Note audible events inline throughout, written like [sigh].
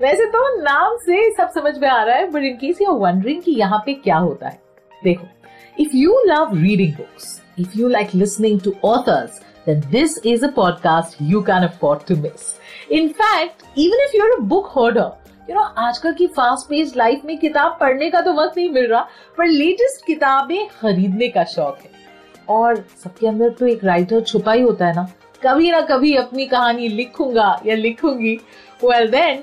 वैसे तो नाम से सब समझ में आ रहा है but in case you wondering कि यहाँ पे क्या होता है देखो if you love reading books if you like listening to authors then this is a podcast you can afford to miss. In fact, even if you're a book hoarder, you know, आजकल की fast paced life में किताब पढ़ने का तो वक्त नहीं मिल रहा पर लेटेस्ट किताबें खरीदने का शौक है और सबके अंदर तो एक राइटर छुपा ही होता है ना कभी ना कभी अपनी कहानी लिखूँगा या लिखूँगी well then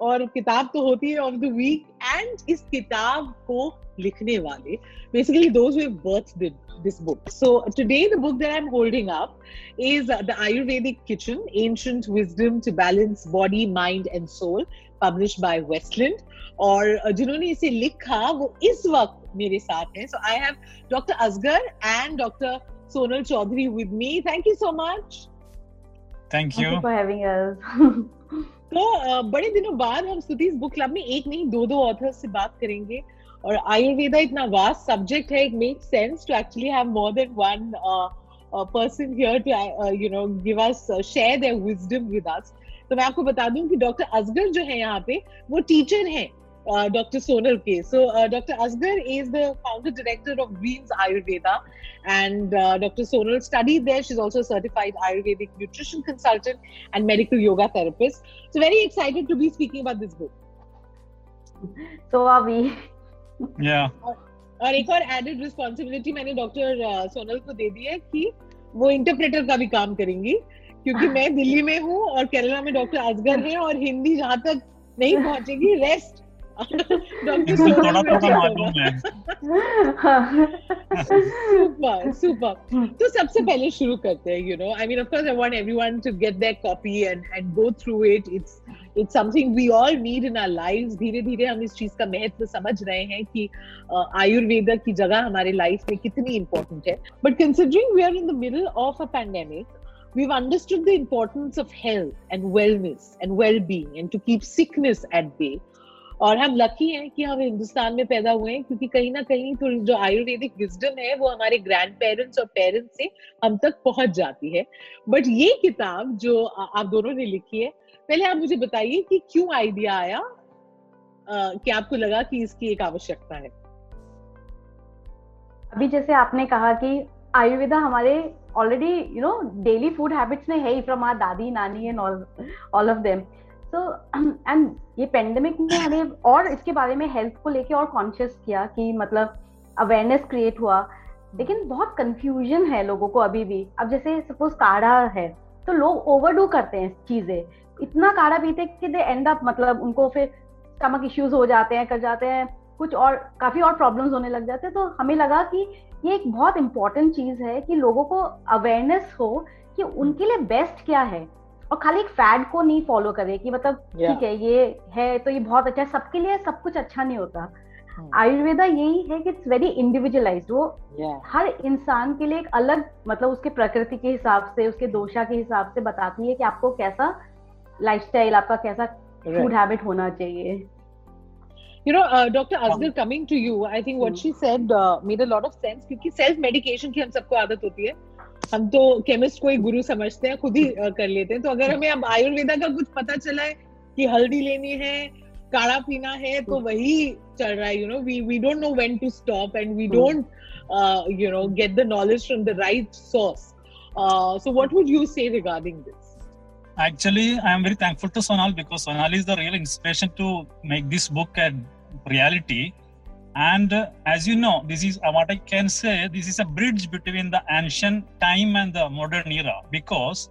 और किताब तो होती है इस किताब को लिखने वाले basically those who birthday this book so today the book that I am holding up is the Ayurvedic kitchen ancient wisdom to balance body mind and soul publish by Westland और जिन्होंने इसे लिखा, वो इस वक्त मेरे साथ हैं। So I have doctor Asgar and Sonal Chaudhary with me. Thank you so much. Thank you. Thank you for having us. [laughs] तो uh, बड़े दिनों बाद हम स्तुतिस बुक क्लब में एक नहीं दो दो ऑथर्स से बात करेंगे और आयुर्वेदा इतना वास्ट सब्जेक्ट है it make sense to actually have more than one person here to you know give us share their wisdom with us तो मैं आपको बता दूँ कि डॉक्टर असगर जो है यहाँ पे वो टीचर हैं uh, Dr. Sonal K. So, uh, Dr. Asgar is the founder director of Greens Ayurveda, and uh, Dr. Sonal studied there. She's also a certified Ayurvedic nutrition consultant and medical yoga therapist. So, very excited to be speaking about this book. So are we. Yeah. और एक और added responsibility मैंने doctor Sonal को दे दी है कि वो interpreter का भी काम करेंगी क्योंकि मैं दिल्ली में हूँ और केरला में डॉक्टर असगर है और हिंदी जहां तक नहीं पहुंचेगी रेस्ट [laughs] सुपर सुपर तो सबसे पहले शुरू करते हैं you know I mean of course I want everyone to get their copy and and go through it it's it's something we all need in our lives धीरे धीरे हम इस चीज़ का महत्व समझ रहे हैं कि आयुर्वेदा की जगह हमारे लाइफ में कितनी इंपॉर्टेंट है. But considering we are in the middle of a pandemic we've understood the importance of health and wellness and well-being and to keep sickness at bay. और हम लकी हैं कि हम हिंदुस्तान में पैदा हुए हैं, क्योंकि कहीं ना कहीं तो जो आयुर्वेदिक विजडम है, वो हमारे ग्रैंड पेरेंट्स और पेरेंट्स से हम तक पहुँच जाती है। बट ये किताब जो आप दोनों ने लिखी है, पहले आप मुझे बताइए कि क्यों आइडिया आया कि आपको लगा कि इसकी एक आवश्यकता है? अभी जैसे आपने कहा कि आयुर्वेदा हमारे already you know daily food habits में है ही फ्रॉम आर दादी, नानी and all all of them तो एंड [clears throat] ये पेंडेमिक ने हमें और इसके बारे में हेल्थ को लेके और कॉन्शियस किया कि मतलब अवेयरनेस क्रिएट हुआ। लेकिन बहुत कंफ्यूजन है लोगों को अभी भी। अब जैसे सपोज़ काढ़ा है तो लोग ओवरडू करते हैं चीज़ें। इतना काढ़ा पीते कि दे एंड अप मतलब उनको फिर स्टमक इश्यूज़ हो जाते हैं, कर जाते हैं। कुछ और, काफ़ी और प्रॉब्लम्स होने लग जाते हैं। तो हमें लगा कि ये एक बहुत इंपॉर्टेंट चीज़ है कि लोगों को अवेयरनेस हो कि उनके लिए बेस्ट क्या है। और खाली एक फैड को नहीं फॉलो करे कि मतलब ठीक yeah. है ये है तो ये बहुत अच्छा है सबके लिए सब कुछ अच्छा नहीं होता hmm. आयुर्वेदा यही है कि इट्स वेरी इंडिविजुअलाइज वो yeah. हर इंसान के लिए एक अलग मतलब उसके प्रकृति के हिसाब से उसके दोषा के हिसाब से बताती है कि आपको कैसा लाइफस्टाइल आपका कैसा फ़ूड हैबिट होना चाहिए You know, uh, Dr. Asgar, coming to you, I think what hmm. she said uh, made a lot of sense क्योंकि self medication की हम सबको आदत होती है हम तो केमिस्ट को ही गुरु समझते हैं खुद ही कर लेते हैं तो अगर हमें अब आयुर्वेदा का कुछ पता चला है कि हल्दी लेनी है काढ़ा पीना है तो hmm. वही चल रहा है you know we we don't know when to stop and we don't you know get the knowledge from the right source so what would you say regarding this actually, I am very thankful to Sonal because Sonal is the real inspiration to make this book a reality. And uh, as you know, this is uh, what I can say. This is a bridge between the ancient time and the modern era because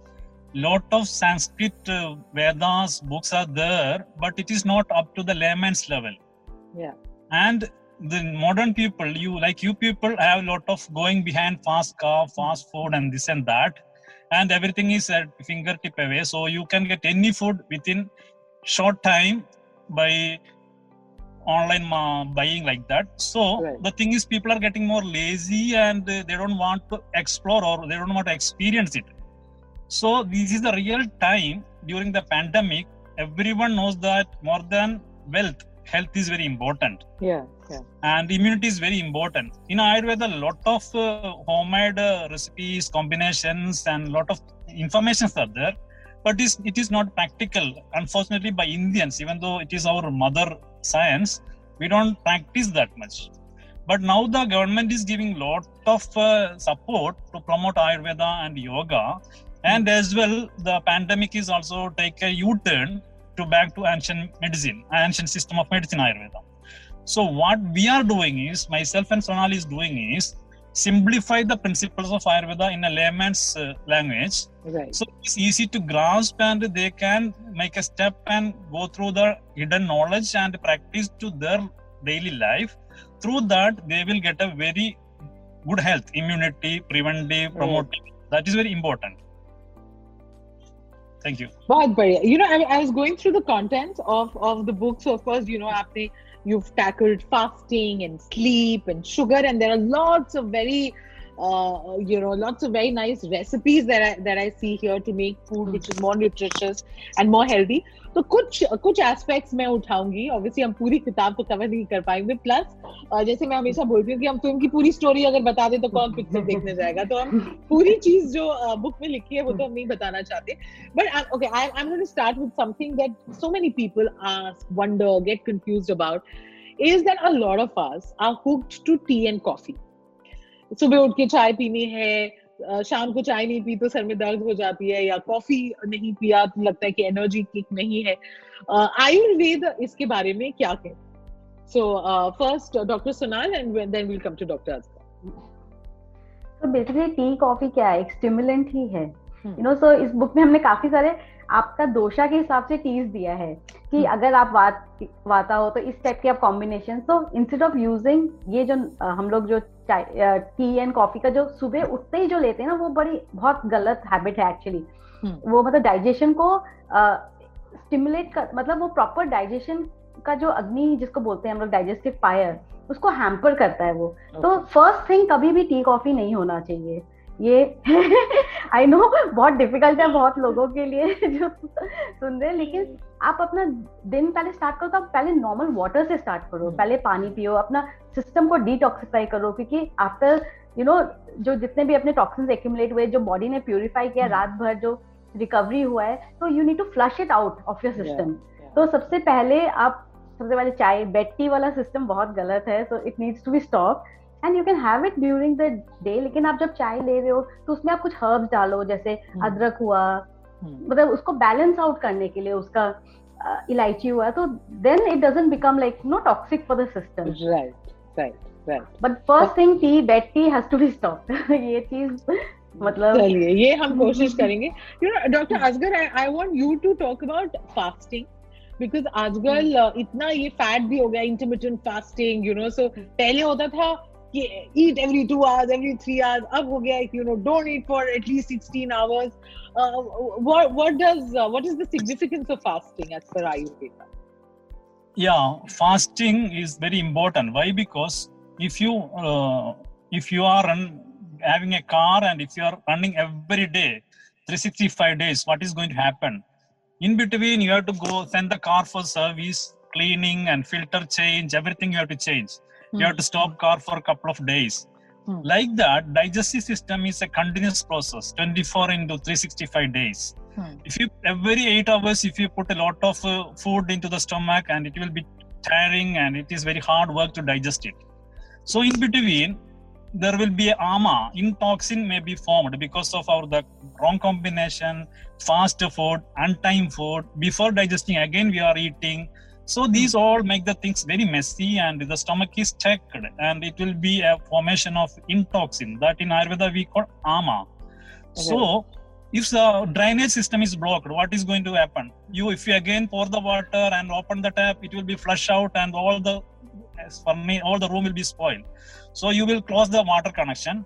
lot of Sanskrit uh, Vedas books are there, but it is not up to the layman's level. Yeah. And the modern people, you like you people have a lot of going behind fast car, fast food, and this and that, and everything is at fingertip away. So you can get any food within short time by online ma- buying like that. So Right. the thing is, people are getting more lazy and uh, they don't want to explore or they don't want to experience it. So this is the real time during the pandemic. Everyone knows that more than wealth, health is very important Yeah, yeah. and immunity is very important in ayurveda a lot of uh, homemade uh, recipes combinations and lot of informations are there but it is not practical unfortunately by indians even though it is our mother science we don't practice that much. But now the government is giving lot of uh, support to promote ayurveda and yoga. And as well the pandemic is also take a u-turn to back to ancient medicine ancient system of medicine ayurveda. So what we are doing is myself and Sonal is doing is simplify the principles of Ayurveda in a layman's uh, language. Right. So it's easy to grasp and they can make a step and go through the hidden knowledge and practice to their daily life. Through that, they will get a very good health, immunity, preventive, promotive. Right. That is very important. Thank you. Bahut You know, I, I was going through the contents of, of the book. So, of course, you know, after you've tackled fasting and sleep and sugar and there are lots of very uh, you know lots of very nice recipes that I that I see here to make food which is more nutritious and more healthy तो कुछ कुछ aspects मैं उठाऊंगी obviously हम पूरी किताब तो cover नहीं कर पाएंगे प्लस जैसे मैं हमेशा बोलती हूँ कि हम फिल्म की पूरी स्टोरी अगर बता दें तो कौन पिक्चर देखने जाएगा तो हम पूरी चीज जो बुक में लिखी है वो तो हम नहीं बताना चाहते But uh, okay, I, I'm going to start with something that so many people ask, wonder, get confused about. Is that a lot of us are hooked to tea and coffee? सुबह उठ के चाय पीनी है शाम को चाय नहीं पी तो सर में दर्द हो जाती है या कॉफ़ी नहीं पिया तो लगता है कि एनर्जी किक नहीं है। आयुर्वेद इसके बारे में क्या कहते so first doctor Sonal and then will come to doctor तो बेसिकली टी कॉफ़ी क्या है? एक स्टिमुलेंट ही है। यू नो सो इस बुक में हमने काफ़ी सारे आपका दोषा के हिसाब से टीज दिया है कि हम्म। अगर आप वात वाता हो तो इस टाइप के आप कॉम्बिनेशन तो इंस्टेड ऑफ़ यूजिंग ये जो हम लोग जो टी एंड कॉफ़ी का जो सुबह उठते ही जो लेते हैं ना वो बड़ी बहुत गलत हैबिट है एक्चुअली हम्म। वो मतलब डाइजेशन को स्टिमुलेट कर मतलब वो प्रॉपर डाइजेशन का जो अग्नि जिसको बोलते हैं हम लोग डाइजेस्टिव फायर उसको हैम्पर करता है वो तो फ़र्स्ट थिंग कभी भी टी कॉफ़ी नहीं होना चाहिए ये [laughs] आई नो बहुत डिफ़िकल्ट है बहुत लोगों के लिए [laughs] जो सुन रहे हैं लेकिन आप अपना दिन पहले स्टार्ट करो तो आप पहले नॉर्मल वाटर से स्टार्ट करो हम्म। पहले पानी पियो अपना सिस्टम को डिटॉक्सिफाई करो क्योंकि आफ्टर यू नो जो जितने भी अपने टॉक्सिन्स एक्यूमुलेट हुए जो बॉडी ने प्यूरिफाई किया हम्म। रात भर जो रिकवरी हुआ है तो you need to flush it out of your system तो सबसे पहले आप सबसे पहले चाय बेड टी वाला सिस्टम बहुत गलत है so it needs to be stop and you can have it during the day लेकिन आप जब चाय ले रहे हो तो उसमें आप कुछ हर्ब्स डालो जैसे हम्म। अदरक हुआ हम्म। मतलब उसको बैलेंस आउट करने के लिए उसका अ, इलायची हुआ तो then it doesn't become like no toxic for the system Right, right, right. But first thing tea bed tea has to be stop ये चीज़ मतलब चलिए ये हम [laughs] कोशिश करेंगे you know doctor Asgar I want you to talk about fasting because आजकल uh, इतना ये फैट भी हो गया intermittent fasting you know so पहले होता था eat every two hours, every three hours. Ab ho you know, don't eat for at least 16 hours. Uh, what what does uh, what is the significance of fasting as per Ayurveda? Yeah, fasting is very important. Why? Because if you uh, if you are having a car and if you are running every day, 365 days, what is going to happen? In between, you have to go send the car for service, cleaning and filter change. Everything you have to change you have to stop car for a couple of days. Hmm. like that digestive system is a continuous process 24 into 365 days. Hmm. if you every eight hours if you put a lot of uh, food into the stomach and it will be tiring and it is very hard work to digest it. So in between there will be ama in toxin may be formed because of our the wrong combination fast food untime food. Before digesting again we are eating so hmm. these all make the things very messy and the stomach is checked and it will be a formation of intoxin. That in ayurveda we call ama so if the drainage system is blocked what is going to happen? You if you again pour the water and open the tap it will be flush out and all the as for me all the room will be spoiled. So you will close the water connection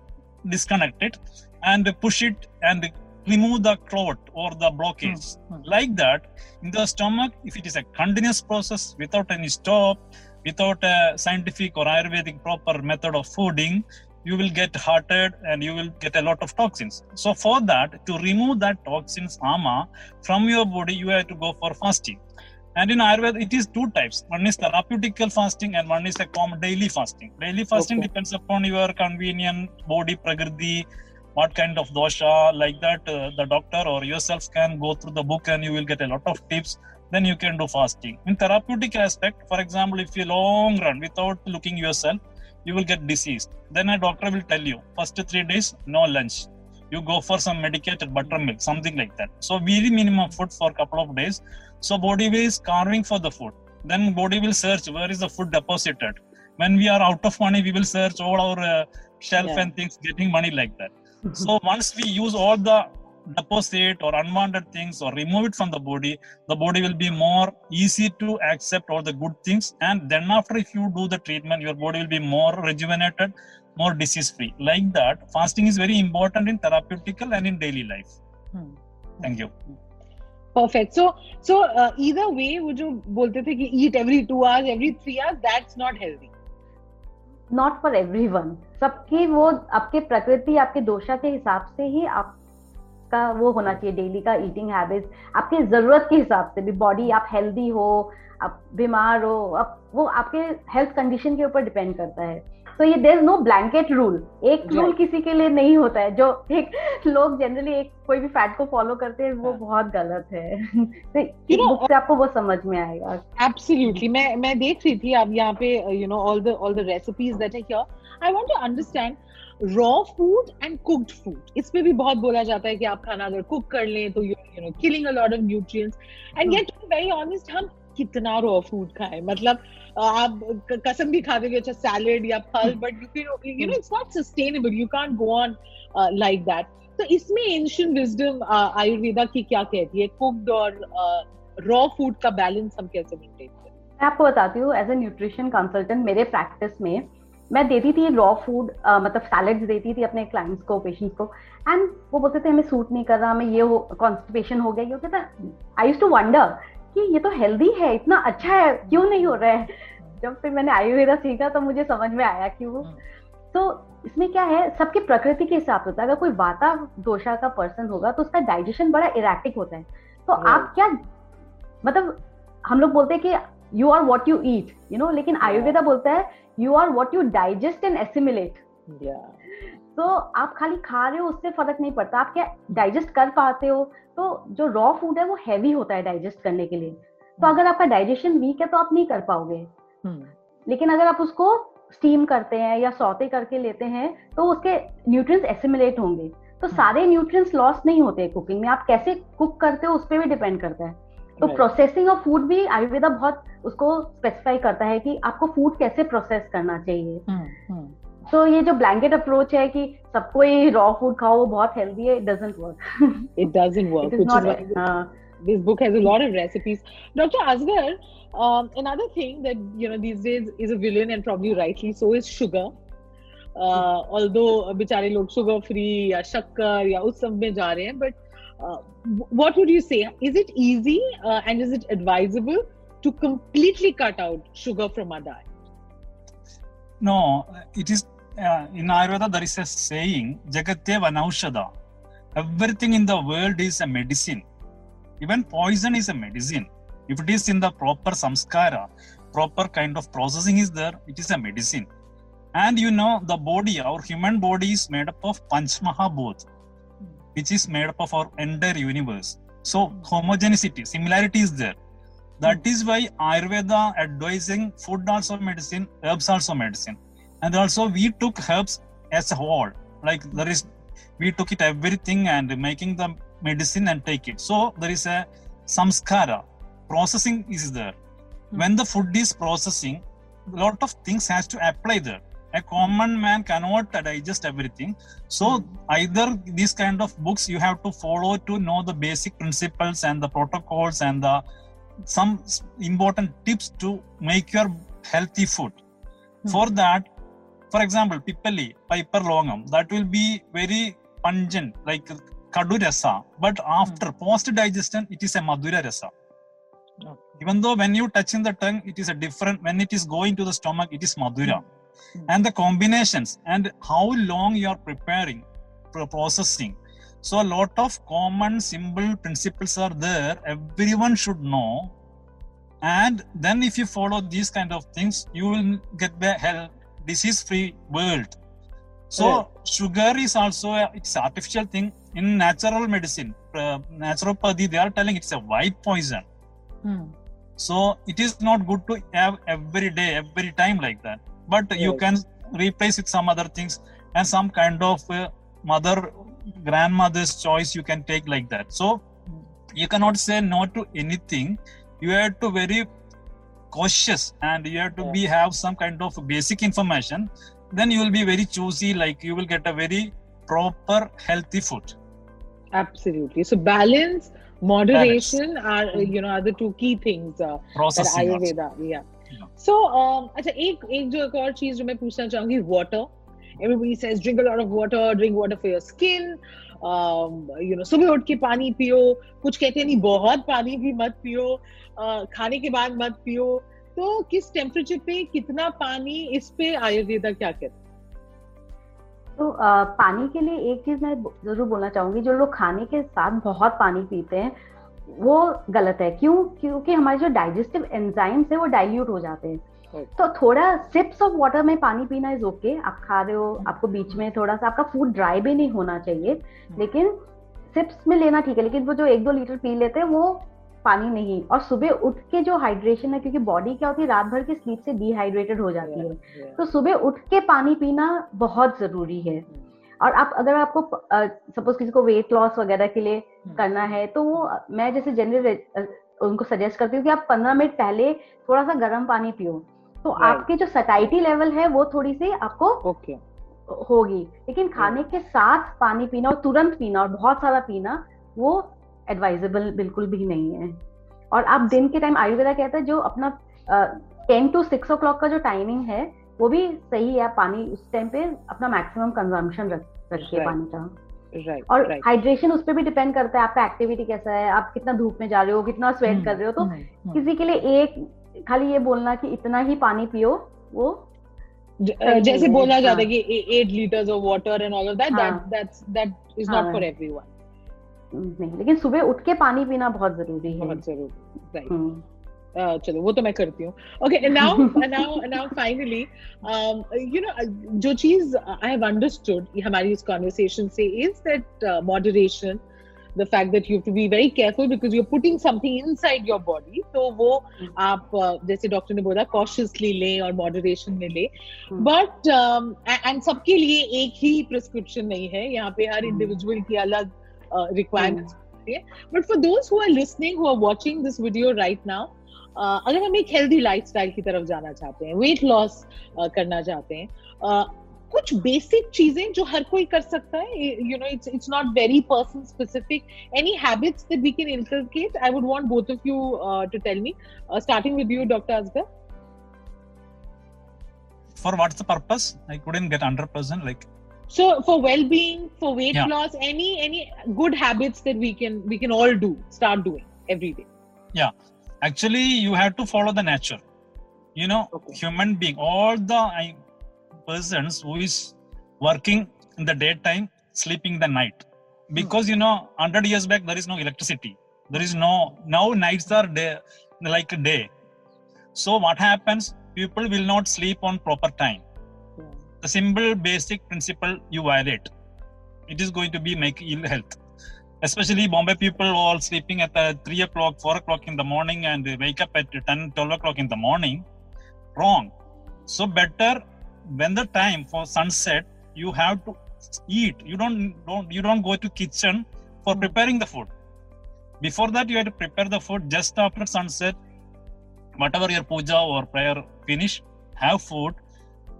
disconnect it and push it and remove the clot or the blockage. Hmm. like that in the stomach if it is a continuous process without any stop without a scientific or ayurvedic proper method of fooding you will get hearted and you will get a lot of toxins. So for that to remove that toxins ama from your body you have to go for fasting. And in ayurveda it is two types. One is therapeutical fasting and one is a common daily fasting. Daily fasting Okay. depends upon your convenient body prakriti what kind of dosha like that uh, the doctor or yourself can go through the book and you will get a lot of tips. Then you can do fasting. In therapeutic aspect for example if you long run without looking yourself you will get diseased. Then a doctor will tell you first three days no lunch. You go for some medicated buttermilk something like that. So very minimum food for a couple of days. So body is carving for the food. Then body will search where is the food deposited. When we are out of money we will search all our uh, shelf Yeah. and things getting money like that [laughs] so once we use all the deposit or unwanted things or remove it from the body, the body will be more easy to accept all the good things. And then after, if you do the treatment, your body will be more rejuvenated, more disease free. Like that, fasting is very important in therapeutical and in daily life. Hmm. Thank you. Perfect. So, so uh, either way, would you bolte the ki eat every two hours, every three hours? That's not healthy. Not for everyone सबकी वो आपके प्रकृति, आपके दोषा के हिसाब से ही आप का वो होना चाहिए डेली का ईटिंग हैबिट्स आपकी ज़रूरत के हिसाब से भी बॉडी आप हेल्दी हो, आप बीमार हो, आप वो आपके हेल्थ कंडीशन के ऊपर डिपेंड करता है। तो ये देर नो ब्लैंकेट रूल एक रूल किसी के लिए नहीं होता है. जो एक लोग जनरली एक कोई भी फैट को फॉलो करते हैं वो हाँ. बहुत गलत है. [laughs] तो you know, से आपको वो समझ में आएगा. एब्सोल्युटली मैं मैं देख रही थी अब यहाँ पे you know all the all the recipes that are here I want to understand raw food and cooked food इस पे भी बहुत बोला जाता है कि आप खाना अगर कुक कर लें तो you know killing a lot of nutrients and get very honest हम कितना raw food खाएँ। मतलब आप कसम भी खा दोगे अच्छा सैलेड या फल but you can you know it's not sustainable you can't go on like that तो इसमें एंशियंट विजडम आयुर्वेदा की क्या कहती है? कुक्ड और रॉ फ़ूड का बैलेंस हम कैसे मेंटेन करें? मैं आपको बताती हूँ एज ए न्यूट्रिशन कंसल्टेंट मेरे प्रैक्टिस में मैं देती थी रॉ फ़ूड मतलब सैलेड्स देती थी अपने क्लाइंट्स को पेशेंट्स को एंड वो बोलते थे हमें सूट नहीं कर रहा हमें ये कॉन्स्टिपेशन हो गया। ये होता था आई यूज़ टू वंडर कि ये तो हेल्दी है इतना अच्छा है क्यों नहीं हो रहा है? जब फिर मैंने आयुर्वेदा सीखा तो मुझे समझ में आया कि वो तो इसमें क्या है सबके प्रकृति के हिसाब से होता है। अगर कोई वाता दोषा का पर्सन होगा तो उसका डाइजेशन बड़ा इरेक्टिक होता है। तो आप क्या मतलब हम लोग बोलते हैं कि you are what you eat you know लेकिन आयुर्वेदा बोलता है you are what you digest and assimilate तो आप खाली खा रहे हो उससे फ़र्क नहीं पड़ता। आप क्या डाइजेस्ट कर पाते हो? तो जो रॉ फ़ूड है वो हैवी होता है डाइजेस्ट करने के लिए। तो अगर आपका डाइजेशन वीक है तो आप नहीं कर पाओगे। लेकिन अगर आप उसको स्टीम करते हैं या सौते करके लेते हैं तो उसके न्यूट्रिएंट्स एसिमुलेट होंगे। तो सारे न्यूट्रिएंट्स लॉस नहीं होते कुकिंग में। आप कैसे कुक करते हो उस पर भी डिपेंड करता है। तो प्रोसेसिंग ऑफ़ फ़ूड भी आयुर्वेदा बहुत उसको स्पेसिफाई करता है कि आपको फ़ूड कैसे प्रोसेस करना चाहिए। तो ये जो ब्लैंकेट अप्रोच है कि सबको ही रॉ फ़ूड खाओ बहुत हेल्दी है it doesn't work It doesn't work, it is is not why हाँ this book has a lot of recipes. Dr. Asgar, um, another thing that you know these days is a villain and probably rightly so is sugar. Uh, although बेचारे लोग sugar free या शक्कर या उस सब में जा रहे हैं, but uh, what would you say? Is it easy uh, and is it advisable to completely cut out sugar from our diet? No, it is in Ayurveda. There is a saying, "Jagatye vanaushada." Everything in the world is a medicine. Even poison is a medicine. If it is in the proper samskara, proper kind of processing is there, it is a medicine. And you know, the body, our human body is made up of Panchmahabhut, which is made up of our entire universe. So homogeneity, similarity is there. That is why Ayurveda advising food also medicine, herbs also medicine. And also we took herbs as a whole. Like there is, we took it everything and making the medicine and take it. So there is a samskara, processing is there. Hmm. When the food is processing, a lot of things has to apply there. A common man cannot digest everything. So hmm. either these kind of books you have to follow to know the basic principles and the protocols and the some important tips to make your healthy food. Hmm. For that, for example, pippali, piper longam, that will be very pungent, like kadu rasa. But hmm. after post digestion, it is a madura rasa. Even though when you touch in the tongue, it is a different. When it is going to the stomach, it is madura. Hmm. Hmm. And the combinations and how long you are preparing, pro- processing. So a lot of common simple principles are there. Everyone should know. And then if you follow these kind of things, you will get the health disease-free world. So Right. sugar is also a, it's artificial thing in natural medicine. Uh, naturopathy, they are telling it's a white poison. Hmm. So it is not good to have every day, every time like that. But you can replace it some other things and some kind of uh, mother, grandmother's choice you can take like that. So you cannot say no to anything. You have to very cautious and you have to be have some kind of basic information. Then you will be very choosy. Like you will get a very proper healthy food. Absolutely. So balance, moderation are uh, you know are the two key things uh, that Processing. also. Ayurveda. Yeah. Yeah. So um, अच्छा एक एक जो एक और चीज जो मैं पूछना चाहूंगी water. Everybody says drink a lot of water, drink water for your skin. Um, you know सुबह उठ के पानी पियो. कुछ कहते नहीं बहुत पानी भी मत पियो. Uh, खाने के बाद मत पियो. तो किस टेम्परेचर पे कितना पानी इस पे आयुर्वेदा क्या कहता? तो अ, पानी के लिए एक चीज़ मैं ज़रूर बोलना चाहूँगी जो लोग खाने के साथ बहुत पानी पीते हैं वो गलत है क्यों क्योंकि हमारे जो डाइजेस्टिव एंजाइम्स है वो डाइल्यूट हो जाते हैं. तो थोड़ा सिप्स ऑफ़ वाटर में पानी पीना इज़ ओके आप खा रहे हो आपको बीच में थोड़ा सा आपका फ़ूड ड्राई भी नहीं होना चाहिए लेकिन सिप्स में लेना ठीक है लेकिन वो जो एक दो लीटर पी लेते हैं वो पानी नहीं। और सुबह उठ के जो हाइड्रेशन है क्योंकि बॉडी क्या होती है रात भर की स्लीप से डिहाइड्रेटेड हो जाती है। Yeah. तो सुबह उठ के पानी पीना बहुत ज़रूरी है। और आप अगर आपको सपोज़ किसी को वेट लॉस वगैरह के लिए करना है तो वो मैं जैसे जनरल उनको सजेस्ट करती हूँ कि आप पंद्रह मिनट पहले थोड़ा सा गर्म पानी पियो। तो Right. आपके जो सटाइटी लेवल है वो थोड़ी सी आपको Okay. होगी लेकिन खाने के साथ पानी पीना और तुरंत पीना और बहुत सारा पीना वो एडवाइजेबल बिल्कुल भी नहीं है और आप दिन के टाइम आयुर्वेदा कहता है जो अपना ten to six o'clock का जो टाइमिंग है वो भी सही है पानी उस टाइम पे अपना मैक्सिमम कंजम्पशन रख रखिए Right. पानी का Right. और हाइड्रेशन right. उस पर भी डिपेंड करता है आपका एक्टिविटी कैसा है आप कितना धूप में जा रहे हो कितना स्वेट हम्म, कर रहे हो तो हम्म, किसी के लिए एक खाली ये बोलना कि इतना ही पानी पियो वो uh, जैसे बोला हाँ। जाता है कि eight litres of water and all of that that. That's that is. Not for everyone नहीं लेकिन सुबह उठ के पानी पीना बहुत ज़रूरी है बहुत ज़रूरी राइट हम्म, चलो वो तो मैं करती हूँ okay now now now finally you know जो चीज़ आई हैव अंडरस्टूड हमारी इस कॉन्वर्सेशन से is that moderation the fact that you have to be very careful because you're putting something inside your body. तो वो आप uh, जैसे doctor ने बोला cautiously लें और moderation में लें। बट एंड सबके लिए एक ही प्रिस्क्रिप्शन नहीं है. यहाँ पे हर इंडिविजुअल की अलग रिक्वायरमेंट्स है. But for those who are listening who are watching this video right now अगर हम एक हेल्दी लाइफस्टाइल की तरफ़ जाना चाहते हैं वेट लॉस करना चाहते हैं uh, कुछ बेसिक चीजें जो हर कोई कर सकता है you know it's it's not very person specific any habits that we can inculcate I would want both of you to tell me starting with you doctor Asgar For what's the purpose? I couldn't get 100% like so for well-being for weight Yeah. loss any any good habits that we can we can all do start doing every day actually you have to follow the nature you know Okay. human being all the I, persons who is working in the daytime sleeping the night. Because you know 100 years back there is no electricity. There is no now nights are day like a day. So what happens? People will not sleep on proper time. The simple basic principle you violate. It is going to be make ill health. Especially bombay people all sleeping at uh, 3 o'clock 4 o'clock in the morning and they wake up at 10 12 o'clock in the morning wrong. So better when the time for sunset you have to eat. You don't don't you don't go to kitchen for Hmm. preparing the food. Before that, you have to prepare the food just after sunset. Whatever your puja or prayer finish, have food.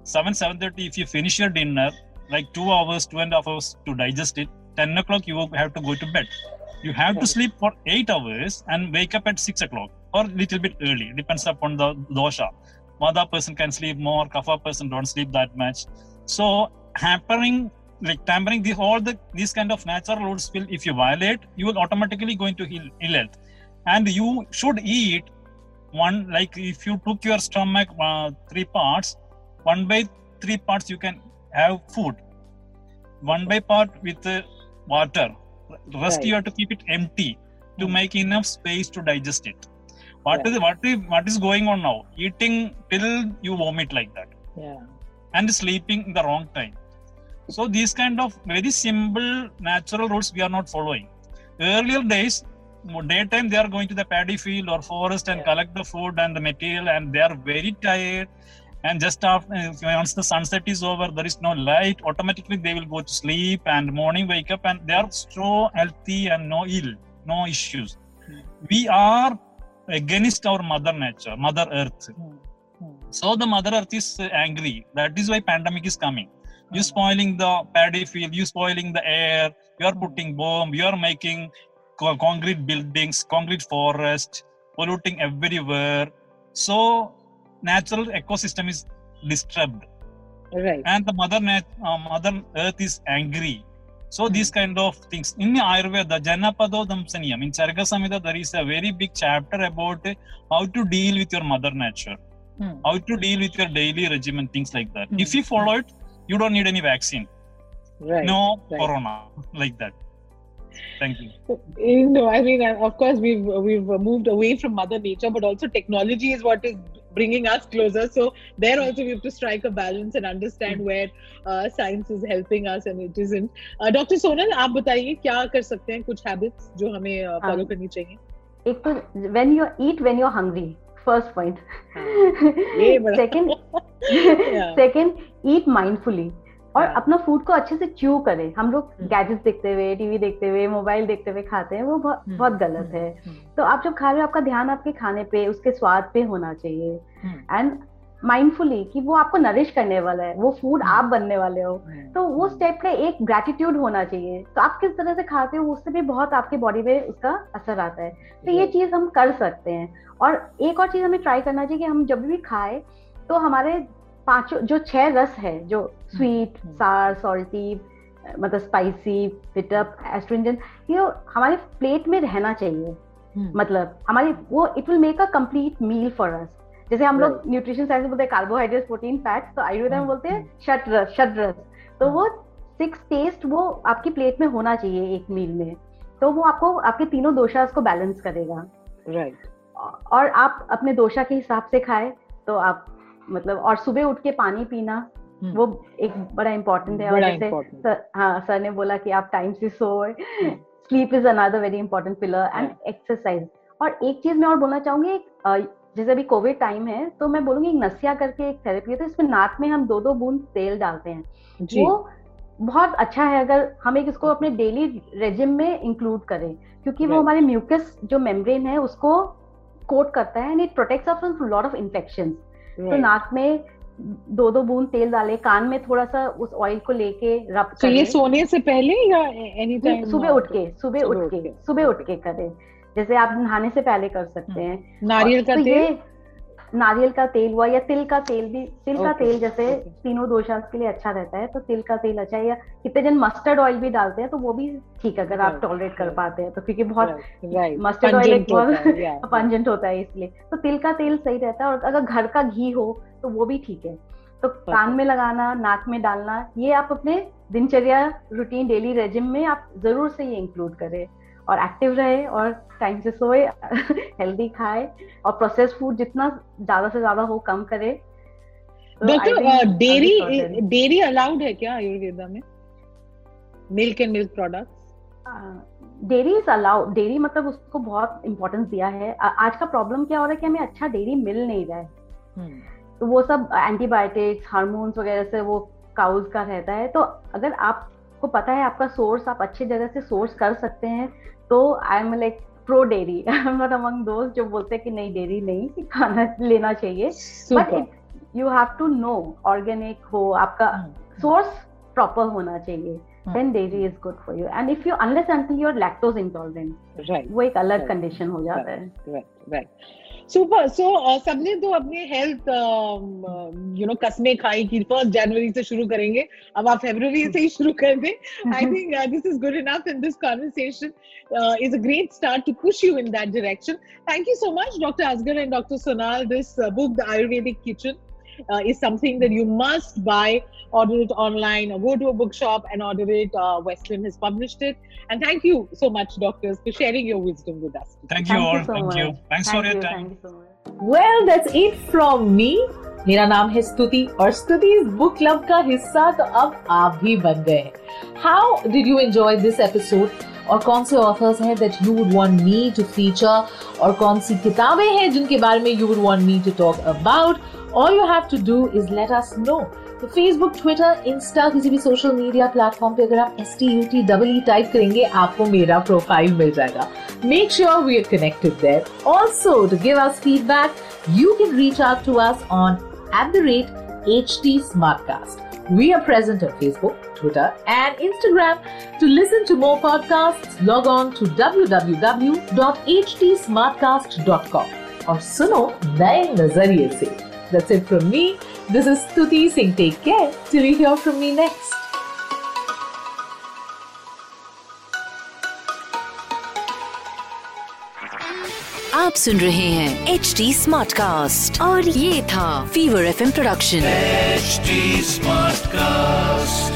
Seven seven thirty. If you finish your dinner, like two hours, two and a half hours to digest it. Ten o'clock, you have to go to bed. You have to sleep for eight hours and wake up at six o'clock or little bit early. Depends upon the dosha. Vada person can sleep more. Kapha person don't sleep that much. So hampering like tampering these all the these kind of natural rules will if you violate you will automatically go into ill, ill health and you should eat one like if you took your stomach uh, three parts one by three parts you can have food one by part with uh, water rest you have to keep it empty to Hmm. make enough space to digest it What Right. is what is what is going on now eating till you vomit like that Yeah. and sleeping in the wrong time. So these kind of very simple natural rules we are not following. Earlier days, daytime they are going to the paddy field or forest and Yeah. collect the food and the material, and they are very tired. And just after once the sunset is over, there is no light. Automatically they will go to sleep, and morning wake up, and they are so healthy and no ill, no issues. Hmm. We are against our mother nature, mother earth. Hmm. Hmm. So the mother earth is angry. That is why pandemic is coming. You Hmm. spoiling the paddy field, you spoiling the air, you are putting bomb, you are making co- concrete buildings, concrete forest, polluting everywhere. So natural ecosystem is disturbed Right. and the mother nat- uh, mother earth is angry so these kind of things in the ayurveda janapado damsaniyam in charaka samhita there is a very big chapter about how to deal with your mother nature Hmm. how to deal with your daily regimen things like that Hmm. if you follow it you don't need any vaccine Right. no right. corona like that thank you you know, I mean, of course, we've we've moved away from Mother Nature, but also technology is what is bringing us closer. So there also we have to strike a balance and understand where uh, science is helping us and it isn't. Uh, Dr. Sonal, आप बताइए क्या कर सकते हैं कुछ habits जो हमें uh, follow uh, करनी चाहिए? एक तो when you eat when you're hungry first point second second eat mindfully और हाँ. अपना फ़ूड को अच्छे से च्यू करें हम लोग हम्म. गैजेट्स देखते हुए टीवी देखते हुए मोबाइल देखते हुए खाते हैं वो बहुत हम्म. बहुत गलत है तो आप जब खा रहे हो आपका ध्यान आपके खाने पे उसके स्वाद पे होना चाहिए हम्म. एंड माइंडफुली कि वो आपको नरिश करने वाला है वो फ़ूड हम्म. आप बनने वाले हो तो वो स्टेप का एक ग्रेटिट्यूड होना चाहिए तो आप किस तरह से खाते हो उससे भी बहुत आपके बॉडी पे उसका असर आता है तो ये चीज़ हम कर सकते हैं और एक और चीज़ हमें ट्राई करना चाहिए कि हम जब भी खाए तो हमारे पाँचों जो छह रस है जो स्वीट। सार सॉल्टी मतलब स्पाइसी पिटअप एस्ट्रिंजेंट ये हमारे प्लेट में रहना चाहिए हम्म. मतलब हमारी वो it will make a complete meal for us जैसे हम लोग न्यूट्रिशन साइंस में बोलते हैं कार्बोहाइड्रेट प्रोटीन फैट्स तो आयुर्वेद में हम्म, बोलते हैं हम्म। षट रस षट रस तो हम्म। वो सिक्स टेस्ट वो आपकी प्लेट में होना चाहिए एक मील में तो वो आपको आपके तीनों दोषास को बैलेंस करेगा Right. और आप अपने दोषा के हिसाब से खाए तो आप मतलब और सुबह उठ के पानी पीना हम्म. वो एक बड़ा इम्पोर्टेंट है। और जैसे सर हाँ सर ने बोला कि आप टाइम से सोए। Sleep is another very important pillar and exercise और एक चीज़ मैं और बोलना चाहूँगी एक, जैसे अभी कोविड टाइम है तो मैं बोलूँगी एक नसिया करके एक थेरेपी है तो इसमें नाक में हम दो दो बूंद तेल डालते हैं। जी. वो बहुत अच्छा है अगर हम एक इसको अपने डेली रेजिम में इंक्लूड करें क्योंकि वो हमारे म्यूकस जो मेम्ब्रेन है उसको कोट करता है and it protects us from lot of तो नाक में दो दो बूंद तेल डाले कान में थोड़ा सा उस ऑयल को लेके रब So ये सोने से पहले या एनी टाइम सुबह उठ के सुबह उठ के सुबह उठ के करें। जैसे आप नहाने से पहले कर सकते हैं। नारियल का तो तेल? नारियल का तेल हुआ या तिल का तेल भी तिल का तेल जैसे okay. तीनों दोषास के लिए अच्छा रहता है तो तिल का तेल अच्छा है या कितने जन मस्टर्ड ऑयल भी डालते हैं तो वो भी ठीक है अगर आप टॉलरेट कर पाते हैं तो क्योंकि बहुत मस्टर्ड ऑयल एक बहुत पंजेंट होता है इसलिए। तो तिल का तेल सही रहता है और अगर घर का घी हो तो वो भी ठीक है। तो कान में लगाना नाक में डालना ये आप अपने दिनचर्या रूटीन डेली रेजिम में आप ज़रूर से ये इंक्लूड करें। और एक्टिव रहे और टाइम से सोए [laughs] हेल्दी खाए और प्रोसेस फ़ूड जितना ज़्यादा से ज़्यादा हो कम करे। डॉक्टर डेयरी डेयरी अलाउड है। क्या आयुर्वेदा में? Milk and milk products dairy is allowed dairy मतलब उसको बहुत इंपॉर्टेंस दिया है। आज का प्रॉब्लम क्या हो रहा है कि हमें अच्छा डेयरी मिल नहीं रहा है। तो वो सब एंटीबायोटिक्स हार्मोन्स वगैरह से वो काउज का रहता है। तो अगर आपको पता है आपका सोर्स आप अच्छी जगह से सोर्स कर सकते हैं तो I am like pro dairy not among those जो बोलते हैं कि नहीं डेयरी नहीं खाना लेना चाहिए। But you have to know organic हो आपका सोर्स hmm. प्रॉपर होना चाहिए। Then dairy is good for you. And if you unless until you're lactose intolerant right. वो एक अलग कंडीशन right. हो जाता right. है right. Right. Super so uh, सबने तो अपने हेल्थ यू नो कस्में खाई की फ़र्स्ट जनवरी से शुरू करेंगे। अब आप फरवरी से ही शुरू कर दें। I think this is good enough in this conversation is a great start to push you in that direction thank you so much doctor Asgar and doctor Sonal this book the Ayurvedic kitchen uh, is something that you must buy. Order it online or go to a bookshop and order it. Uh, Western has published it. And thank you so much, doctors, for sharing your wisdom with us. Thank you thank all. You so thank much. you. Thanks thank for your time. You so well, that's it from me. मेरा नाम है स्तुति और स्तुति इस book club का हिस्सा तो अब आप भी बन गए how did you enjoy this episode और कौन से ऑथर्स हैं that you would want me to feature और कौन सी किताबें हैं जिनके बारे में you would want me to talk about All you have to do is let us know तो फेसबुक ट्विटर इंस्टा किसी भी सोशल मीडिया प्लेटफॉर्म पे अगर आप S T U T double type करेंगे आपको मेरा प्रोफाइल मिल जाएगा make sure we are connected there also to give us feedback you can reach out to us on at the rate H T Smartcast We are present on Facebook, Twitter, and Instagram. To listen to more podcasts, log on to www.htsmartcast.com और सुनो नए नजरिए से That's it from me. This is Stuti Singh. Take care till you hear from me next. आप सुन रहे हैं H D smart cast और ये था fever F production H smart cast